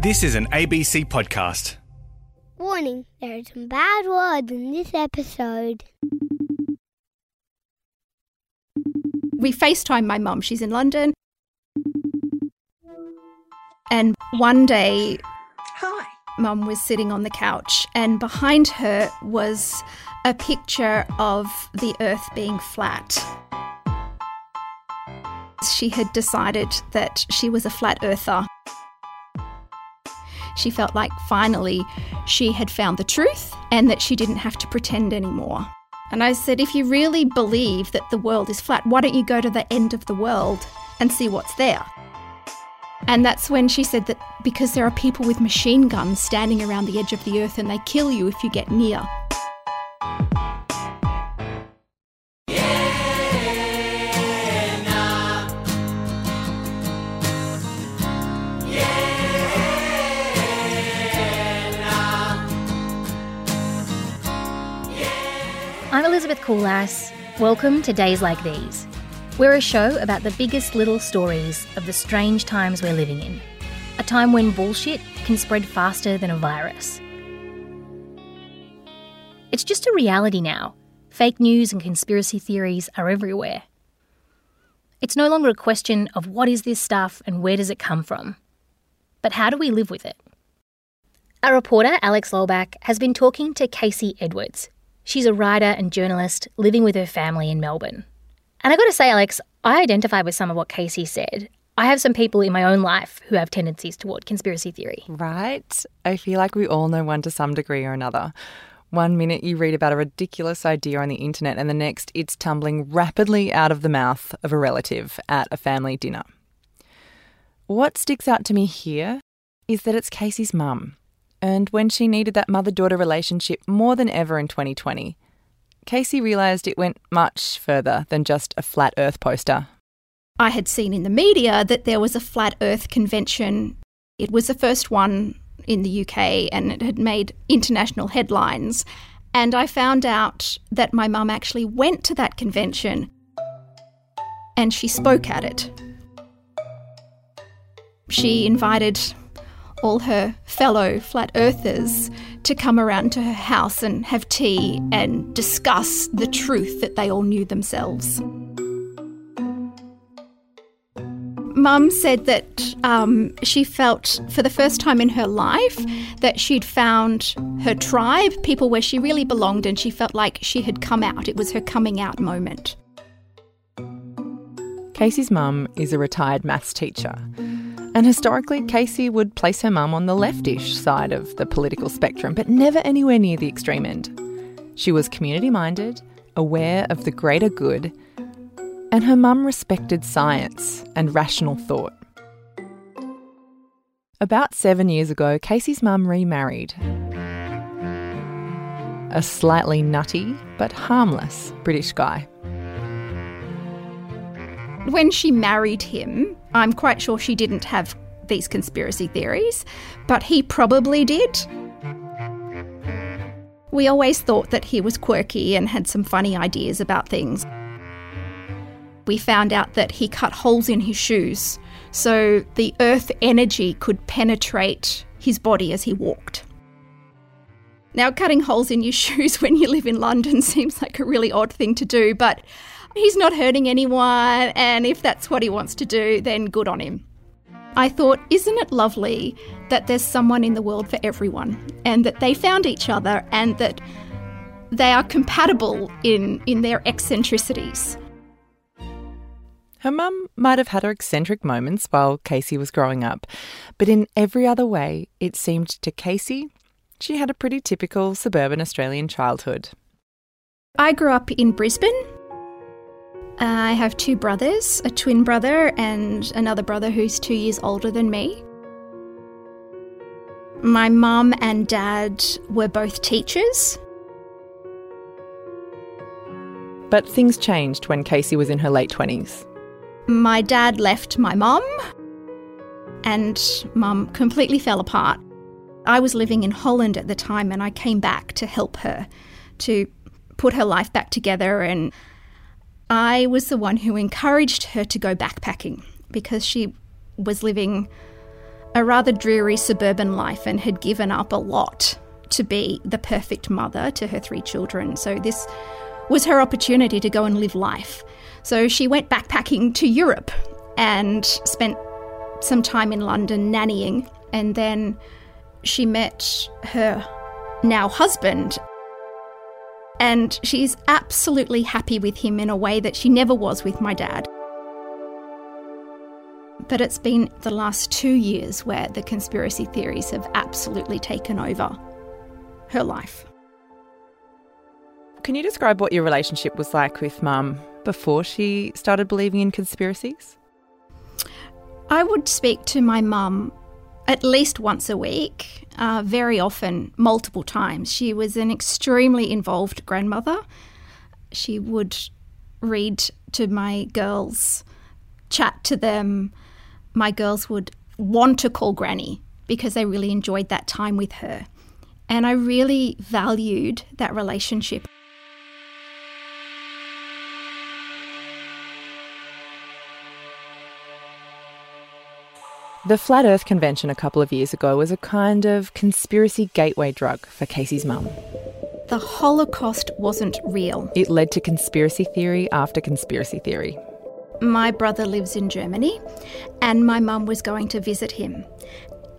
This is an ABC podcast. Warning, there are some bad words in this episode. We FaceTime my mum. She's in London. And one day, Hi. mum was sitting on the couch, and behind her was a picture of the earth being flat. She had decided that she was a flat earther. She felt like finally she had found the truth and that she didn't have to pretend anymore. And I said, if you really believe that the world is flat, why don't you go to the end of the world and see what's there? And that's when she said that because there are people with machine guns standing around the edge of the earth and they kill you if you get near. Elizabeth Coulas. Welcome to Days Like These. We're a show about the biggest little stories of the strange times we're living in. A time when bullshit can spread faster than a virus. It's just a reality now. Fake news and conspiracy theories are everywhere. It's no longer a question of what is this stuff and where does it come from, but how do we live with it? Our reporter, Alex Lowback, has been talking to Casey Edwards. She's a writer and journalist living with her family in Melbourne. And I got to say, Alex, I identify with some of what Casey said. I have some people in my own life who have tendencies toward conspiracy theory. Right? I feel like we all know one to some degree or another. One minute you read about a ridiculous idea on the internet, and the next it's tumbling rapidly out of the mouth of a relative at a family dinner. What sticks out to me here is that it's Casey's mum. And when she needed that mother daughter relationship more than ever in 2020, Casey realised it went much further than just a flat earth poster. I had seen in the media that there was a flat earth convention. It was the first one in the UK and it had made international headlines. And I found out that my mum actually went to that convention and she spoke at it. She invited all her fellow flat earthers to come around to her house and have tea and discuss the truth that they all knew themselves. Mum said that um, she felt for the first time in her life that she'd found her tribe, people where she really belonged, and she felt like she had come out. It was her coming out moment. Casey's mum is a retired maths teacher. And historically, Casey would place her mum on the leftish side of the political spectrum, but never anywhere near the extreme end. She was community minded, aware of the greater good, and her mum respected science and rational thought. About seven years ago, Casey's mum remarried. A slightly nutty but harmless British guy. When she married him, I'm quite sure she didn't have these conspiracy theories, but he probably did. We always thought that he was quirky and had some funny ideas about things. We found out that he cut holes in his shoes so the earth energy could penetrate his body as he walked. Now, cutting holes in your shoes when you live in London seems like a really odd thing to do, but he's not hurting anyone, and if that's what he wants to do, then good on him. I thought, isn't it lovely that there's someone in the world for everyone, and that they found each other, and that they are compatible in, in their eccentricities? Her mum might have had her eccentric moments while Casey was growing up, but in every other way, it seemed to Casey she had a pretty typical suburban Australian childhood. I grew up in Brisbane. I have two brothers, a twin brother and another brother who's two years older than me. My mum and dad were both teachers. But things changed when Casey was in her late 20s. My dad left my mum, and mum completely fell apart. I was living in Holland at the time, and I came back to help her to put her life back together. And I was the one who encouraged her to go backpacking because she was living a rather dreary suburban life and had given up a lot to be the perfect mother to her three children. So this was her opportunity to go and live life. So she went backpacking to Europe and spent some time in London nannying. And then she met her now husband. And she's absolutely happy with him in a way that she never was with my dad. But it's been the last two years where the conspiracy theories have absolutely taken over her life. Can you describe what your relationship was like with mum before she started believing in conspiracies? I would speak to my mum at least once a week, uh, very often, multiple times. She was an extremely involved grandmother. She would read to my girls, chat to them. My girls would want to call Granny because they really enjoyed that time with her. And I really valued that relationship. The Flat Earth Convention a couple of years ago was a kind of conspiracy gateway drug for Casey's mum. The Holocaust wasn't real. It led to conspiracy theory after conspiracy theory. My brother lives in Germany, and my mum was going to visit him.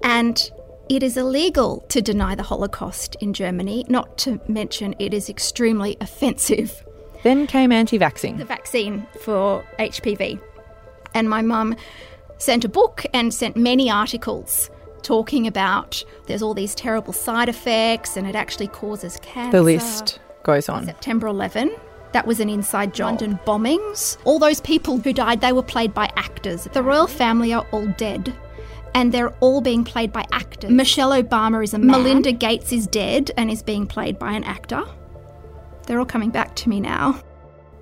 And it is illegal to deny the Holocaust in Germany, not to mention it is extremely offensive. Then came anti vaxxing. The vaccine for HPV. And my mum sent a book and sent many articles talking about there's all these terrible side effects and it actually causes cancer. The list goes on. September 11. That was an inside job. London bombings. All those people who died, they were played by actors. The royal family are all dead. And they're all being played by actors. Michelle Obama is a man. Melinda Gates is dead and is being played by an actor. They're all coming back to me now.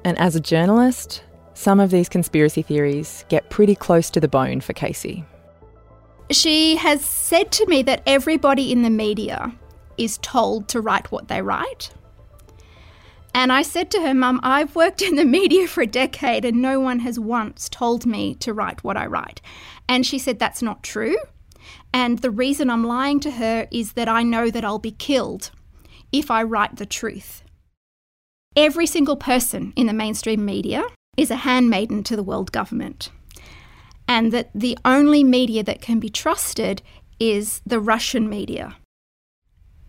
And as a journalist, some of these conspiracy theories get pretty close to the bone for Casey. She has said to me that everybody in the media is told to write what they write. And I said to her, Mum, I've worked in the media for a decade and no one has once told me to write what I write. And she said, That's not true. And the reason I'm lying to her is that I know that I'll be killed if I write the truth. Every single person in the mainstream media is a handmaiden to the world government. And that the only media that can be trusted is the Russian media,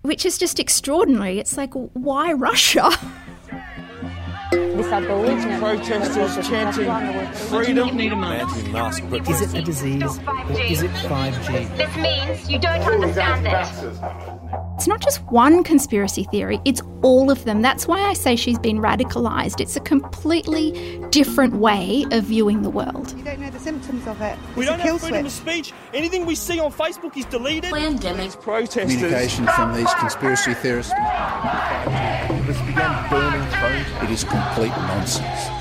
which is just extraordinary. It's like, why Russia? This Aboriginal protesters chanting freedom. Anti-mask Is it a disease or is it 5G? This means you don't understand this. It's not just one conspiracy theory, it's all of them. That's why I say she's been radicalised. It's a completely different way of viewing the world. You don't know the symptoms of it. We It's a don't kill have freedom of speech. Anything we see on Facebook is deleted. Pandemic. Protesters. communication from these conspiracy theorists. This began burning phones. It is complete nonsense.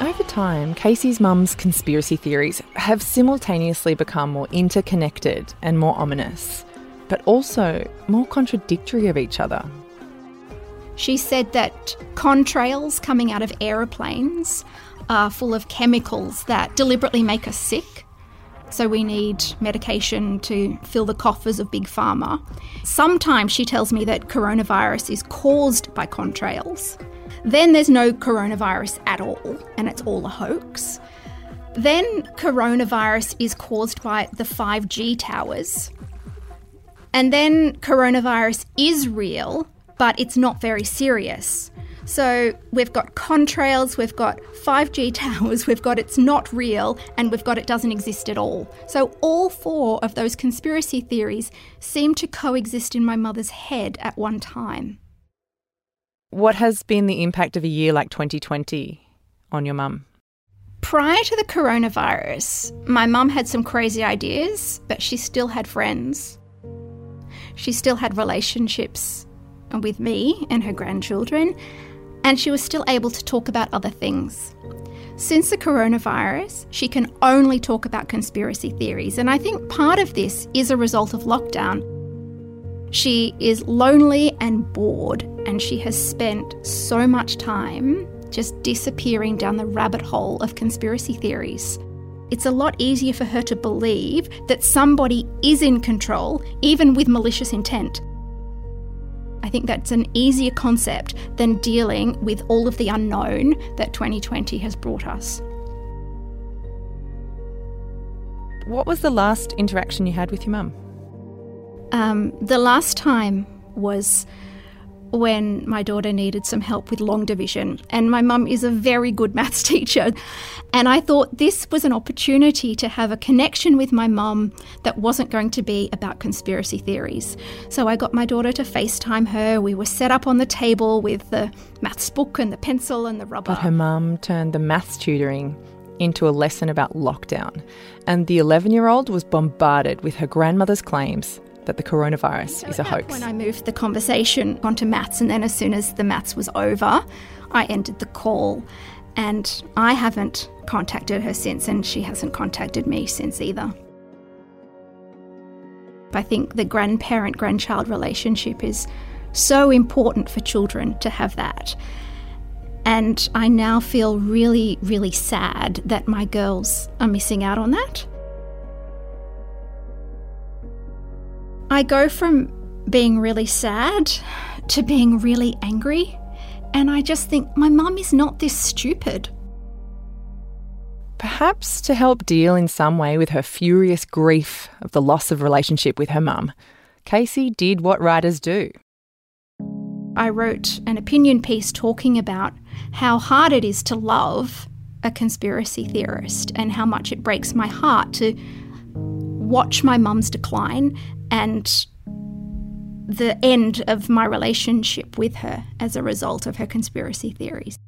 Over time, Casey's mum's conspiracy theories have simultaneously become more interconnected and more ominous, but also more contradictory of each other. She said that contrails coming out of aeroplanes are full of chemicals that deliberately make us sick. So we need medication to fill the coffers of Big Pharma. Sometimes she tells me that coronavirus is caused by contrails. Then there's no coronavirus at all, and it's all a hoax. Then coronavirus is caused by the 5G towers. And then coronavirus is real, but it's not very serious. So we've got contrails, we've got 5G towers, we've got it's not real, and we've got it doesn't exist at all. So all four of those conspiracy theories seem to coexist in my mother's head at one time. What has been the impact of a year like 2020 on your mum? Prior to the coronavirus, my mum had some crazy ideas, but she still had friends. She still had relationships with me and her grandchildren, and she was still able to talk about other things. Since the coronavirus, she can only talk about conspiracy theories, and I think part of this is a result of lockdown. She is lonely and bored, and she has spent so much time just disappearing down the rabbit hole of conspiracy theories. It's a lot easier for her to believe that somebody is in control, even with malicious intent. I think that's an easier concept than dealing with all of the unknown that 2020 has brought us. What was the last interaction you had with your mum? Um, the last time was when my daughter needed some help with long division, and my mum is a very good maths teacher. And I thought this was an opportunity to have a connection with my mum that wasn't going to be about conspiracy theories. So I got my daughter to FaceTime her. We were set up on the table with the maths book and the pencil and the rubber. But her mum turned the maths tutoring into a lesson about lockdown, and the 11 year old was bombarded with her grandmother's claims that the coronavirus So is a hoax. When I moved the conversation onto maths, and then as soon as the maths was over, I ended the call. And I haven't contacted her since, and she hasn't contacted me since either. I think the grandparent grandchild relationship is so important for children to have that. And I now feel really, really sad that my girls are missing out on that. I go from being really sad to being really angry, and I just think my mum is not this stupid. Perhaps to help deal in some way with her furious grief of the loss of relationship with her mum, Casey did what writers do. I wrote an opinion piece talking about how hard it is to love a conspiracy theorist and how much it breaks my heart to watch my mum's decline and the end of my relationship with her as a result of her conspiracy theories.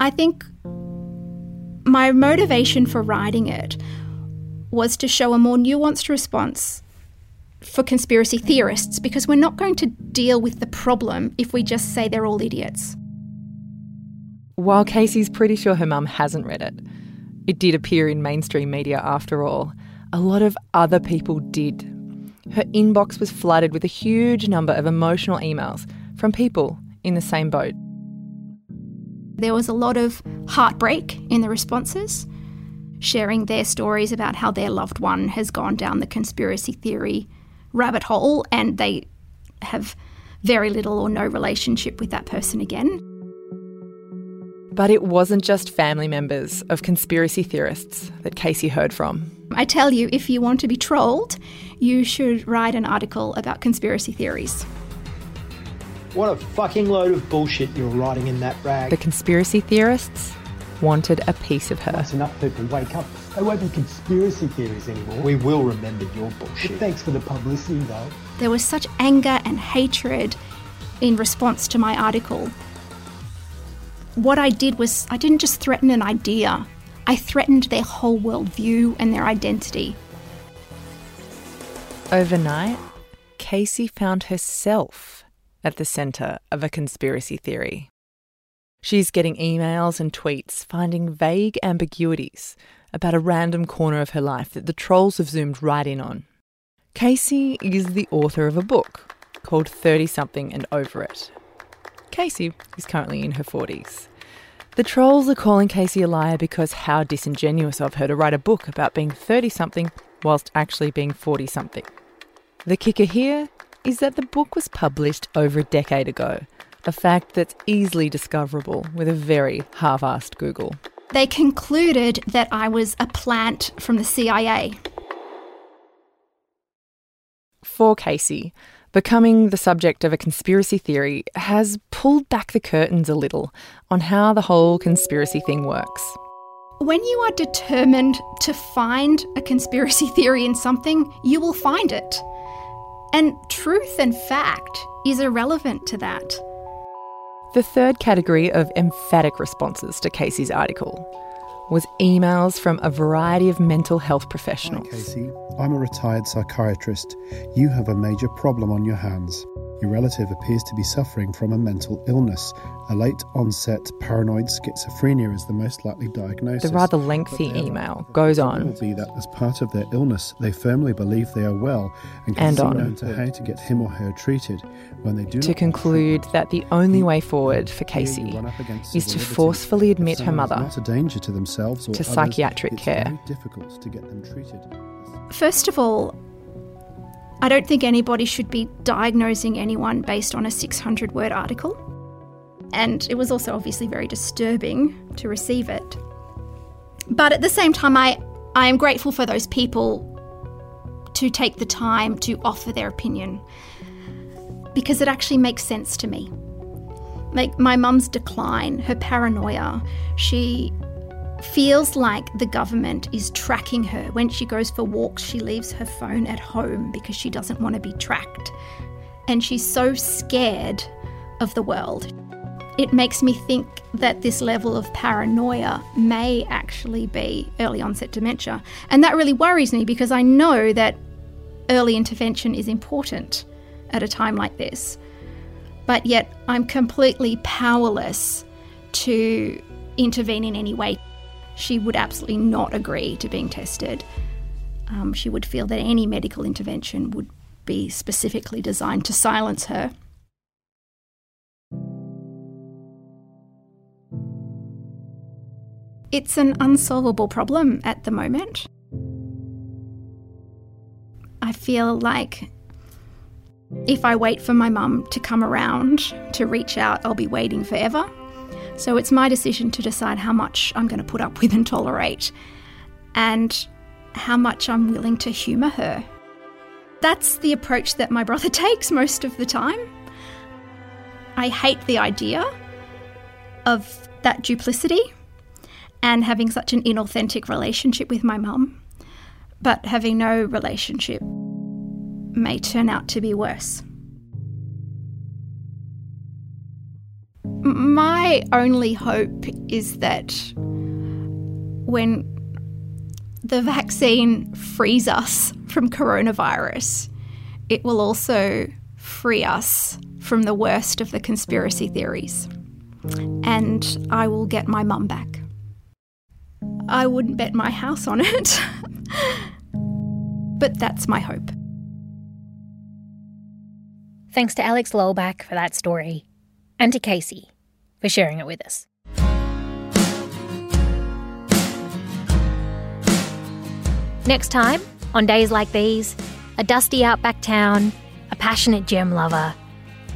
I think my motivation for writing it was to show a more nuanced response for conspiracy theorists because we're not going to deal with the problem if we just say they're all idiots. While Casey's pretty sure her mum hasn't read it, it did appear in mainstream media after all. A lot of other people did. Her inbox was flooded with a huge number of emotional emails from people in the same boat. There was a lot of heartbreak in the responses, sharing their stories about how their loved one has gone down the conspiracy theory rabbit hole and they have very little or no relationship with that person again. But it wasn't just family members of conspiracy theorists that Casey heard from. I tell you, if you want to be trolled, you should write an article about conspiracy theories. What a fucking load of bullshit you're writing in that rag. The conspiracy theorists wanted a piece of her. Once enough people wake up, they won't be conspiracy theories anymore. We will remember your But bullshit. thanks for the publicity, though. There was such anger and hatred in response to my article. What I did was, I didn't just threaten an idea, I threatened their whole worldview and their identity. Overnight, Casey found herself at the centre of a conspiracy theory. She's getting emails and tweets finding vague ambiguities about a random corner of her life that the trolls have zoomed right in on. Casey is the author of a book called 30 Something and Over It. Casey is currently in her 40s. The trolls are calling Casey a liar because how disingenuous of her to write a book about being 30 something whilst actually being 40 something. The kicker here is that the book was published over a decade ago, a fact that's easily discoverable with a very half assed Google. They concluded that I was a plant from the CIA. For Casey, becoming the subject of a conspiracy theory has pulled back the curtains a little on how the whole conspiracy thing works. When you are determined to find a conspiracy theory in something, you will find it. And truth and fact is irrelevant to that. The third category of emphatic responses to Casey's article was emails from a variety of mental health professionals. Casey, I'm a retired psychiatrist. You have a major problem on your hands. Your relative appears to be suffering from a mental illness. A late onset paranoid schizophrenia is the most likely diagnosis. The rather lengthy email goes on. will be that as part of their illness, they firmly believe they are well and can And see on. known to how to get him or her treated. When they do To not conclude that the only way forward for Casey run up against is to forcefully admit her mother not a danger to themselves or to others, psychiatric it's care. very difficult to get them treated. First of all, I don't think anybody should be diagnosing anyone based on a 600 word article. And it was also obviously very disturbing to receive it. But at the same time, I, I am grateful for those people to take the time to offer their opinion because it actually makes sense to me. Like my mum's decline, her paranoia, she feels like the government is tracking her. When she goes for walks, she leaves her phone at home because she doesn't want to be tracked. And she's so scared of the world. It makes me think that this level of paranoia may actually be early onset dementia. And that really worries me because I know that early intervention is important at a time like this. But yet I'm completely powerless to intervene in any way. She would absolutely not agree to being tested. Um, she would feel that any medical intervention would be specifically designed to silence her. It's an unsolvable problem at the moment. I feel like if I wait for my mum to come around to reach out, I'll be waiting forever. So it's my decision to decide how much I'm going to put up with and tolerate, and how much I'm willing to humour her. That's the approach that my brother takes most of the time. I hate the idea of that duplicity and having such an inauthentic relationship with my mum, but having no relationship may turn out to be worse. My only hope is that when the vaccine frees us from coronavirus, it will also free us from the worst of the conspiracy theories. And I will get my mum back. I wouldn't bet my house on it, but that's my hope. Thanks to Alex Lowback for that story, and to Casey for sharing it with us. Next time, on days like these, a dusty outback town, a passionate gem lover,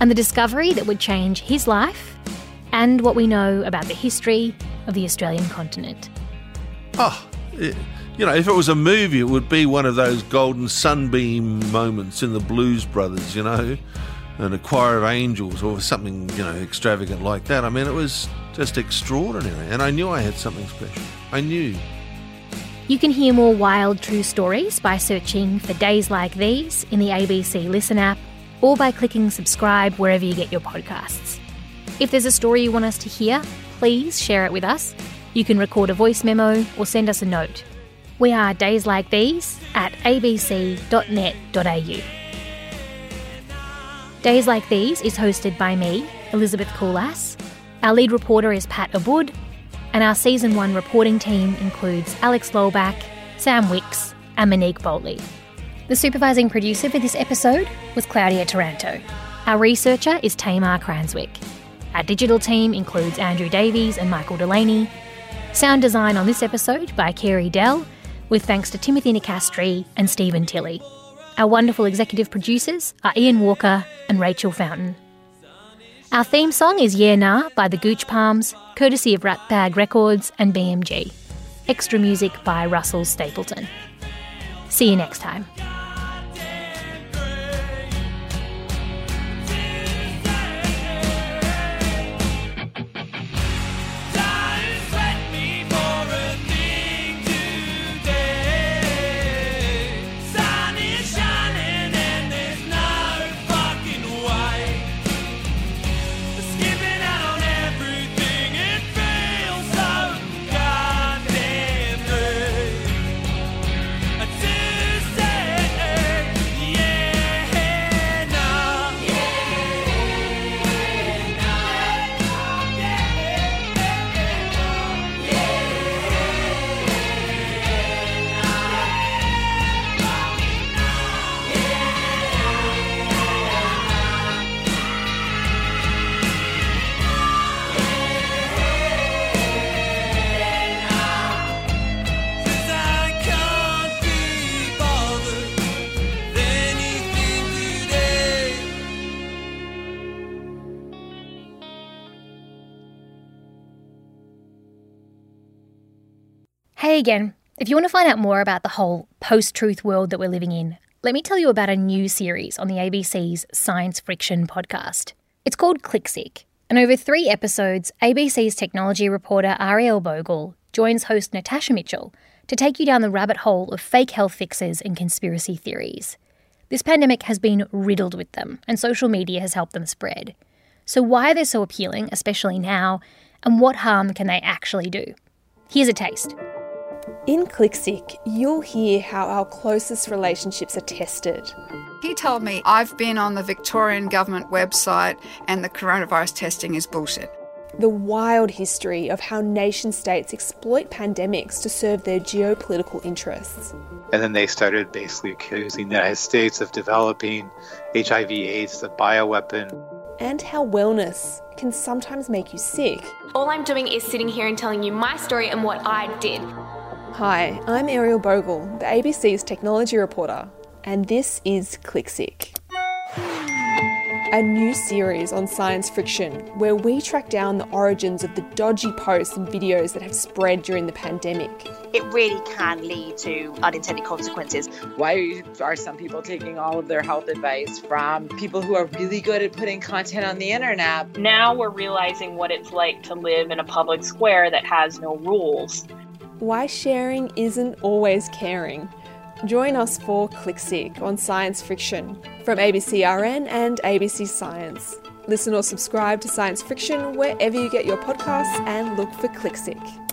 and the discovery that would change his life and what we know about the history of the Australian continent. Oh, you know, if it was a movie, it would be one of those golden sunbeam moments in the Blues Brothers, you know, and a choir of angels or something, you know, extravagant like that. I mean, it was just extraordinary, and I knew I had something special. I knew. You can hear more wild true stories by searching for Days Like These in the ABC Listen app or by clicking subscribe wherever you get your podcasts. If there's a story you want us to hear, please share it with us. You can record a voice memo or send us a note. We are Days Like These at abc.net.au. Days Like These is hosted by me, Elizabeth Coulas. Our lead reporter is Pat Abboud, and our season one reporting team includes Alex Lowback, Sam Wicks, and Monique Bowley. The supervising producer for this episode was Claudia Taranto. Our researcher is Tamar Cranswick. Our digital team includes Andrew Davies and Michael Delaney. Sound design on this episode by Kerry Dell, with thanks to Timothy Nicastri and Stephen Tilley. Our wonderful executive producers are Ian Walker and Rachel Fountain. Our theme song is Yeah Nah by the Gooch Palms, courtesy of Ratbag Records and BMG. Extra music by Russell Stapleton. See you next time. Again. If you want to find out more about the whole post truth world that we're living in, let me tell you about a new series on the ABC's Science Friction podcast. It's called ClickSick, and over three episodes, ABC's technology reporter Ariel Bogle joins host Natasha Mitchell to take you down the rabbit hole of fake health fixes and conspiracy theories. This pandemic has been riddled with them, and social media has helped them spread. So, why are they so appealing, especially now, and what harm can they actually do? Here's a taste. In ClickSick, you'll hear how our closest relationships are tested. He told me, I've been on the Victorian government website and the coronavirus testing is bullshit. The wild history of how nation states exploit pandemics to serve their geopolitical interests. And then they started basically accusing the United States of developing HIV AIDS as a bioweapon. And how wellness can sometimes make you sick. All I'm doing is sitting here and telling you my story and what I did. Hi, I'm Ariel Bogle, the ABC's technology reporter, and this is ClickSick. A new series on science friction where we track down the origins of the dodgy posts and videos that have spread during the pandemic. It really can lead to unintended consequences. Why are some people taking all of their health advice from people who are really good at putting content on the internet? Now we're realizing what it's like to live in a public square that has no rules why sharing isn't always caring. Join us for ClickSick on Science Friction from ABCRN and ABC Science. Listen or subscribe to Science Friction wherever you get your podcasts and look for ClickSick.